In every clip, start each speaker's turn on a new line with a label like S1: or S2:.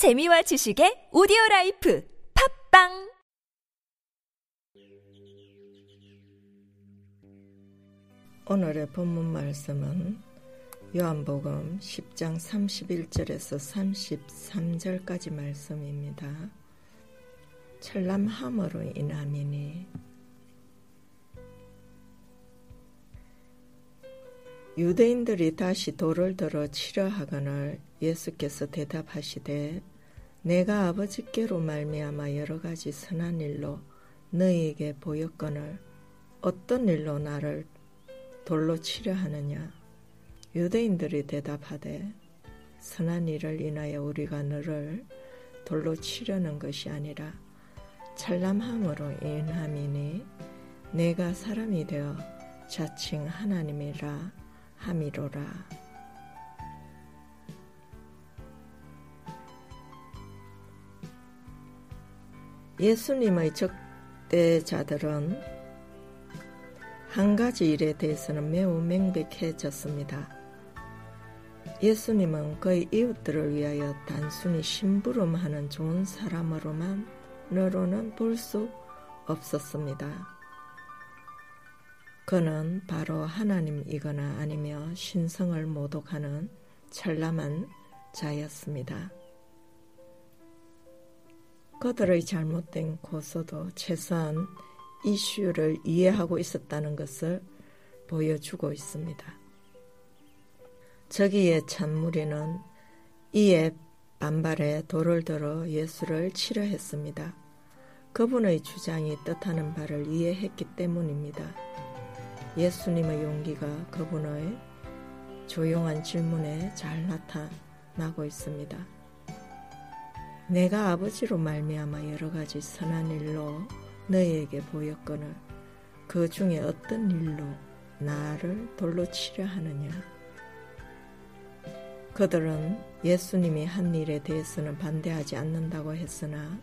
S1: 재미와 지식의 오디오 라이프 팟빵
S2: 오늘의 본문 말씀은 요한복음 10장 31절에서 33절까지 말씀입니다. 참람함으로 인함이니 유대인들이 다시 돌을 들어 치려 하거늘 예수께서 대답하시되 내가 아버지께로 말미암아 여러 가지 선한 일로 너희에게 보였거늘 어떤 일로 나를 돌로 치려 하느냐 유대인들이 대답하되 선한 일을 인하여 우리가 너를 돌로 치려는 것이 아니라 찬람함으로 인함이니 내가 사람이 되어 자칭 하나님이라 함이로라. 예수님의 적대자들은 한 가지 일에 대해서는 매우 명백해졌습니다. 예수님은 그의 이웃들을 위하여 단순히 심부름하는 좋은 사람으로만 너로는 볼 수 없었습니다. 그는 바로 하나님이거나 아니며 신성을 모독하는 찬란한 자였습니다. 그들의 잘못된 고소도 최소한 이슈를 이해하고 있었다는 것을 보여주고 있습니다. 저기에 찬무리는 이에 반발해 돌을 들어 예수를 치려 했습니다. 그분의 주장이 뜻하는 바를 이해했기 때문입니다. 예수님의 용기가 그분의 조용한 질문에 잘 나타나고 있습니다. 내가 아버지로 말미암아 여러 가지 선한 일로 너희에게 보였거늘 그 중에 어떤 일로 나를 돌로 치려 하느냐? 그들은 예수님이 한 일에 대해서는 반대하지 않는다고 했으나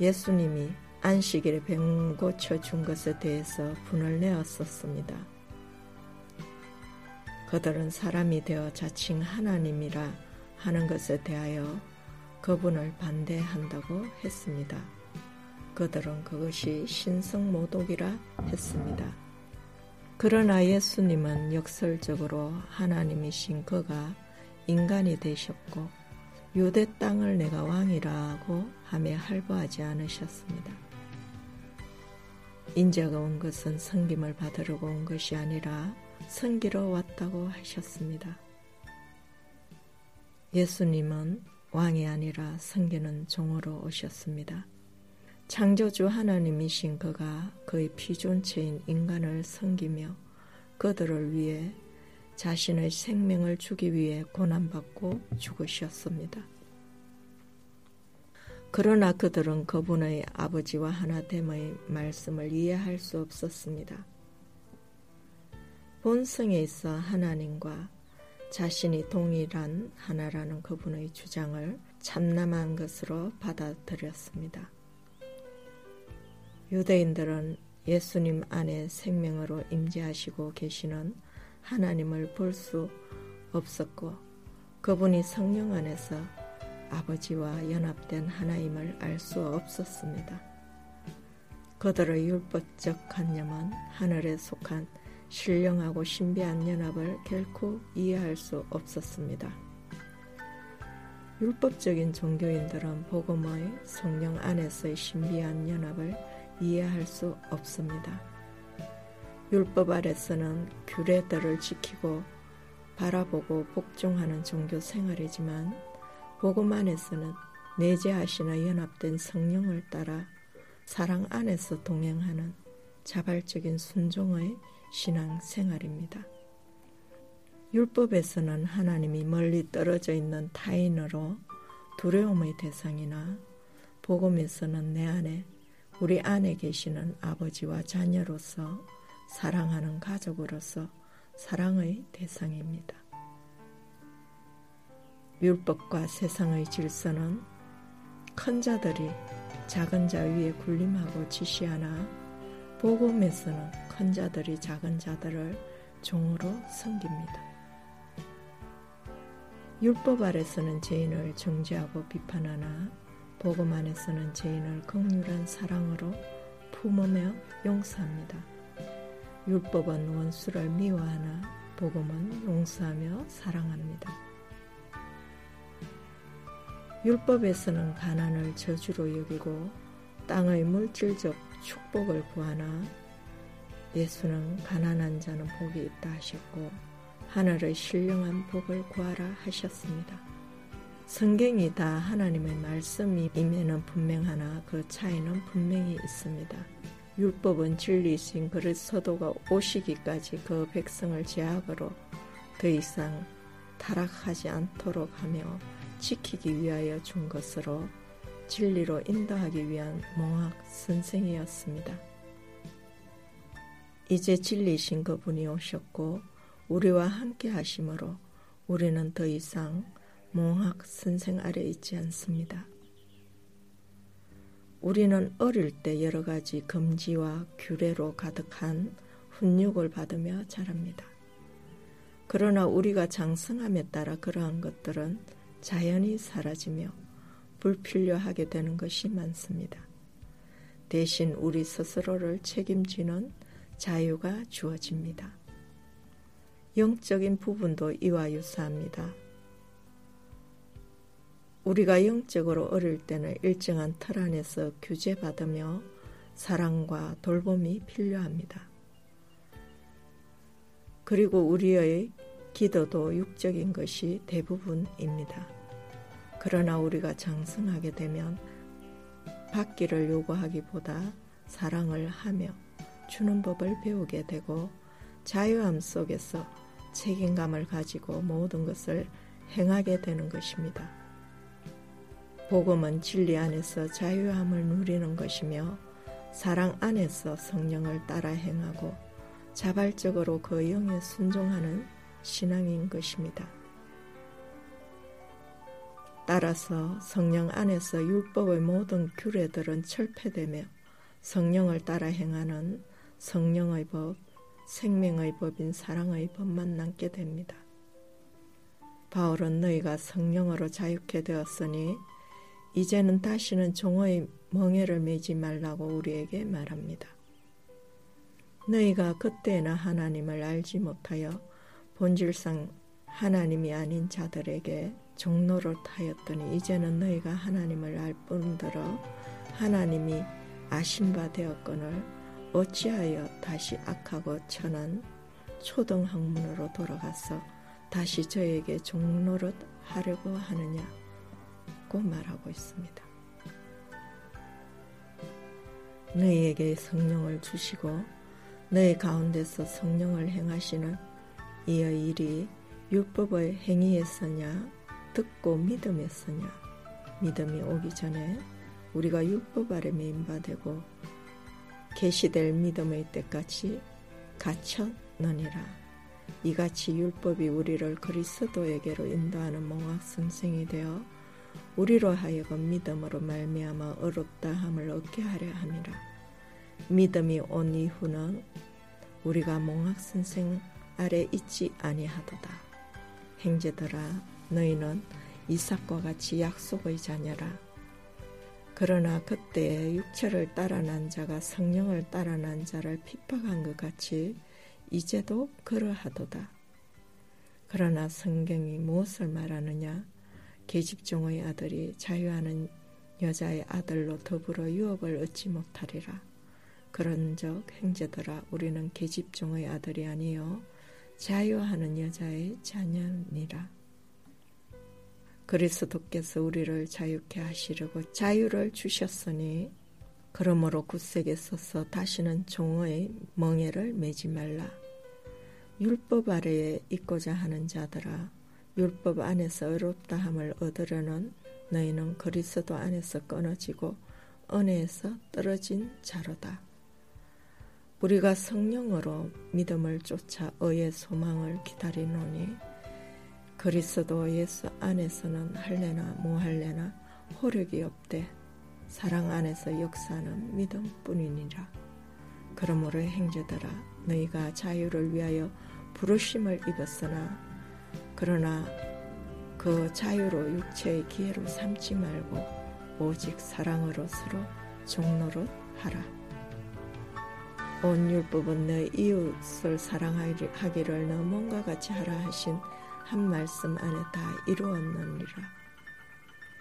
S2: 예수님이 안식일에 병 고쳐 준 것에 대해서 분을 내었었습니다. 그들은 사람이 되어 자칭 하나님이라 하는 것에 대하여 그분을 반대한다고 했습니다. 그들은 그것이 신성모독이라 했습니다. 그러나 예수님은 역설적으로 하나님이신 그가 인간이 되셨고 유대 땅을 내가 왕이라고 하며 할부하지 않으셨습니다. 인자가 온 것은 성김을 받으려고 온 것이 아니라 성기로 왔다고 하셨습니다. 예수님은 왕이 아니라 성기는 종으로 오셨습니다. 창조주 하나님이신 그가 그의 피존체인 인간을 섬기며 그들을 위해 자신의 생명을 주기 위해 고난받고 죽으셨습니다. 그러나 그들은 그분의 아버지와 하나됨의 말씀을 이해할 수 없었습니다. 본성에 있어 하나님과 자신이 동일한 하나라는 그분의 주장을 참남한 것으로 받아들였습니다. 유대인들은 예수님 안에 생명으로 임재하시고 계시는 하나님을 볼 수 없었고 그분이 성령 안에서 아버지와 연합된 하나임을 알 수 없었습니다. 그들의 율법적 관념은 하늘에 속한 신령하고 신비한 연합을 결코 이해할 수 없었습니다. 율법적인 종교인들은 복음의 성령 안에서의 신비한 연합을 이해할 수 없습니다. 율법 아래서는 규례들을 지키고 바라보고 복종하는 종교 생활이지만 복음 안에서는 내재하시나 연합된 성령을 따라 사랑 안에서 동행하는 자발적인 순종의 신앙 생활입니다. 율법에서는 하나님이 멀리 떨어져 있는 타인으로 두려움의 대상이나 복음에서는 내 안에 우리 안에 계시는 아버지와 자녀로서 사랑하는 가족으로서 사랑의 대상입니다. 율법과 세상의 질서는 큰 자들이 작은 자 위에 군림하고 지시하나 복음에서는 큰 자들이 작은 자들을 종으로 섬깁니다. 율법 아래서는 죄인을 정죄하고 비판하나 복음 안에서는 죄인을 극률한 사랑으로 품으며 용서합니다. 율법은 원수를 미워하나 복음은 용서하며 사랑합니다. 율법에서는 가난을 저주로 여기고 땅의 물질적 축복을 구하나 예수는 가난한 자는 복이 있다 하셨고 하늘의 신령한 복을 구하라 하셨습니다. 성경이 다 하나님의 말씀임에는 분명하나 그 차이는 분명히 있습니다. 율법은 진리이신 그리스도가 오시기까지 그 백성을 제약으로 더 이상 타락하지 않도록 하며 지키기 위하여 준 것으로 진리로 인도하기 위한 몽학 선생이었습니다. 이제 진리신 그분이 오셨고 우리와 함께 하심으로 우리는 더 이상 몽학 선생 아래 있지 않습니다. 우리는 어릴 때 여러 가지 금지와 규례로 가득한 훈육을 받으며 자랍니다. 그러나 우리가 장성함에 따라 그러한 것들은 자연히 사라지며 불필요 하게 되는 것이 많습니다. 대신 우리 스스로를 책임지는 자유가 주어집니다. 영적인 부분도 이와 유사합니다. 우리가 영적으로 어릴 때는 일정한 틀 안에서 규제받으며 사랑과 돌봄이 필요합니다. 그리고 우리의 기도도 육적인 것이 대부분입니다. 그러나 우리가 장성하게 되면 받기를 요구하기보다 사랑을 하며 주는 법을 배우게 되고 자유함 속에서 책임감을 가지고 모든 것을 행하게 되는 것입니다. 복음은 진리 안에서 자유함을 누리는 것이며 사랑 안에서 성령을 따라 행하고 자발적으로 그 영에 순종하는 신앙인 것입니다. 따라서 성령 안에서 율법의 모든 규례들은 철폐되며 성령을 따라 행하는 성령의 법, 생명의 법인 사랑의 법만 남게 됩니다. 바울은 너희가 성령으로 자유케 되었으니 이제는 다시는 종의 멍해를 매지 말라고 우리에게 말합니다. 너희가 그때나 하나님을 알지 못하여 본질상 하나님이 아닌 자들에게 종로를 타였더니 이제는 너희가 하나님을 알 뿐더러 하나님이 아신 바 되었거늘 어찌하여 다시 악하고 천한 초등학문으로 돌아가서 다시 저에게 종로를 하려고 하느냐고 말하고 있습니다. 너희에게 성령을 주시고 너희 가운데서 성령을 행하시는 이의 일이 율법의 행위에서냐 듣고 믿음에서냐? 믿음이 오기 전에 우리가 율법 아래 메인바되고 계시될 믿음의 때까지 갇혔느니라. 이같이 율법이 우리를 그리스도에게로 인도하는 몽학 선생이 되어 우리로 하여금 믿음으로 말미암아 어렵다 함을 얻게 하려 함이라. 믿음이 온 이후는 우리가 몽학 선생 아래 있지 아니하도다. 행제들아 너희는 이삭과 같이 약속의 자녀라. 그러나 그때 육체를 따라 난 자가 성령을 따라 난 자를 핍박한 것 같이 이제도 그러하도다. 그러나 성경이 무엇을 말하느냐? 계집종의 아들이 자유하는 여자의 아들로 더불어 유업을 얻지 못하리라. 그런적 행제더라 우리는 계집종의 아들이 아니요 자유하는 여자의 자녀니라. 그리스도께서 우리를 자유케 하시려고 자유를 주셨으니 그러므로 굳세게 서서 다시는 종의 멍에를 매지 말라. 율법 아래에 있고자 하는 자들아 율법 안에서 의롭다함을 얻으려는 너희는 그리스도 안에서 끊어지고 은혜에서 떨어진 자로다. 우리가 성령으로 믿음을 쫓아 의의 소망을 기다리노니 그리스도 예수 안에서는 할래나 모할래나 호력이 없대 사랑 안에서 역사는 믿음뿐이니라. 그러므로 행제들아 너희가 자유를 위하여 부르심을 입었으나 그러나 그 자유로 육체의 기회로 삼지 말고 오직 사랑으로 서로 종로릇 하라. 온 율법은 내 이웃을 사랑하기를 너 몸과 같이 하라 하신 한 말씀 안에 다 이루었느니라.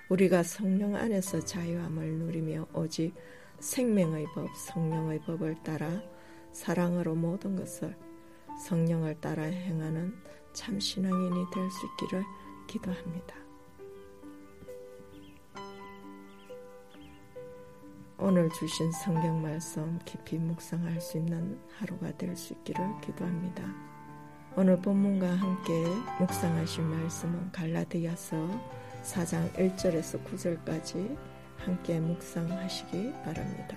S2: 우리가 성령 안에서 자유함을 누리며 오직 생명의 법, 성령의 법을 따라 사랑으로 모든 것을 성령을 따라 행하는 참 신앙인이 될 수 있기를 기도합니다. 오늘 주신 성경 말씀 깊이 묵상할 수 있는 하루가 될 수 있기를 기도합니다. 오늘 본문과 함께 묵상하신 말씀은 갈라디아서 4장 1절에서 9절까지 함께 묵상하시기 바랍니다.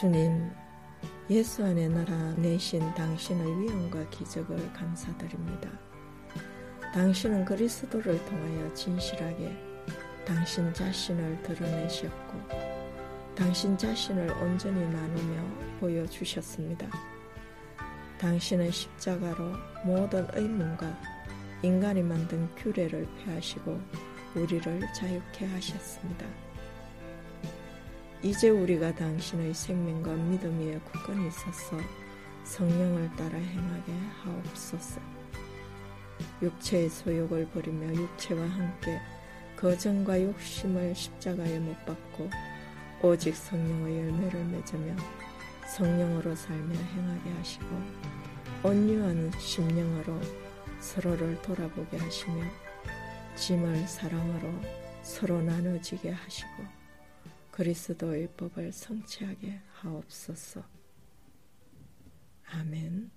S2: 주님, 예수 안에 나라 내신 당신의 위엄과 기적을 감사드립니다. 당신은 그리스도를 통하여 진실하게 당신 자신을 드러내셨고, 당신 자신을 온전히 나누며 보여주셨습니다. 당신은 십자가로 모든 의문과 인간이 만든 규례를 폐하시고 우리를 자유케 하셨습니다. 이제 우리가 당신의 생명과 믿음 위에 굳건히 서서 성령을 따라 행하게 하옵소서. 육체의 소욕을 버리며 육체와 함께 거정과 욕심을 십자가에 못 박고 오직 성령의 열매를 맺으며 성령으로 살며 행하게 하시고 온유한 심령으로 서로를 돌아보게 하시며 짐을 사랑으로 서로 나눠지게 하시고 그리스도의 법을 성취하게 하옵소서. 아멘.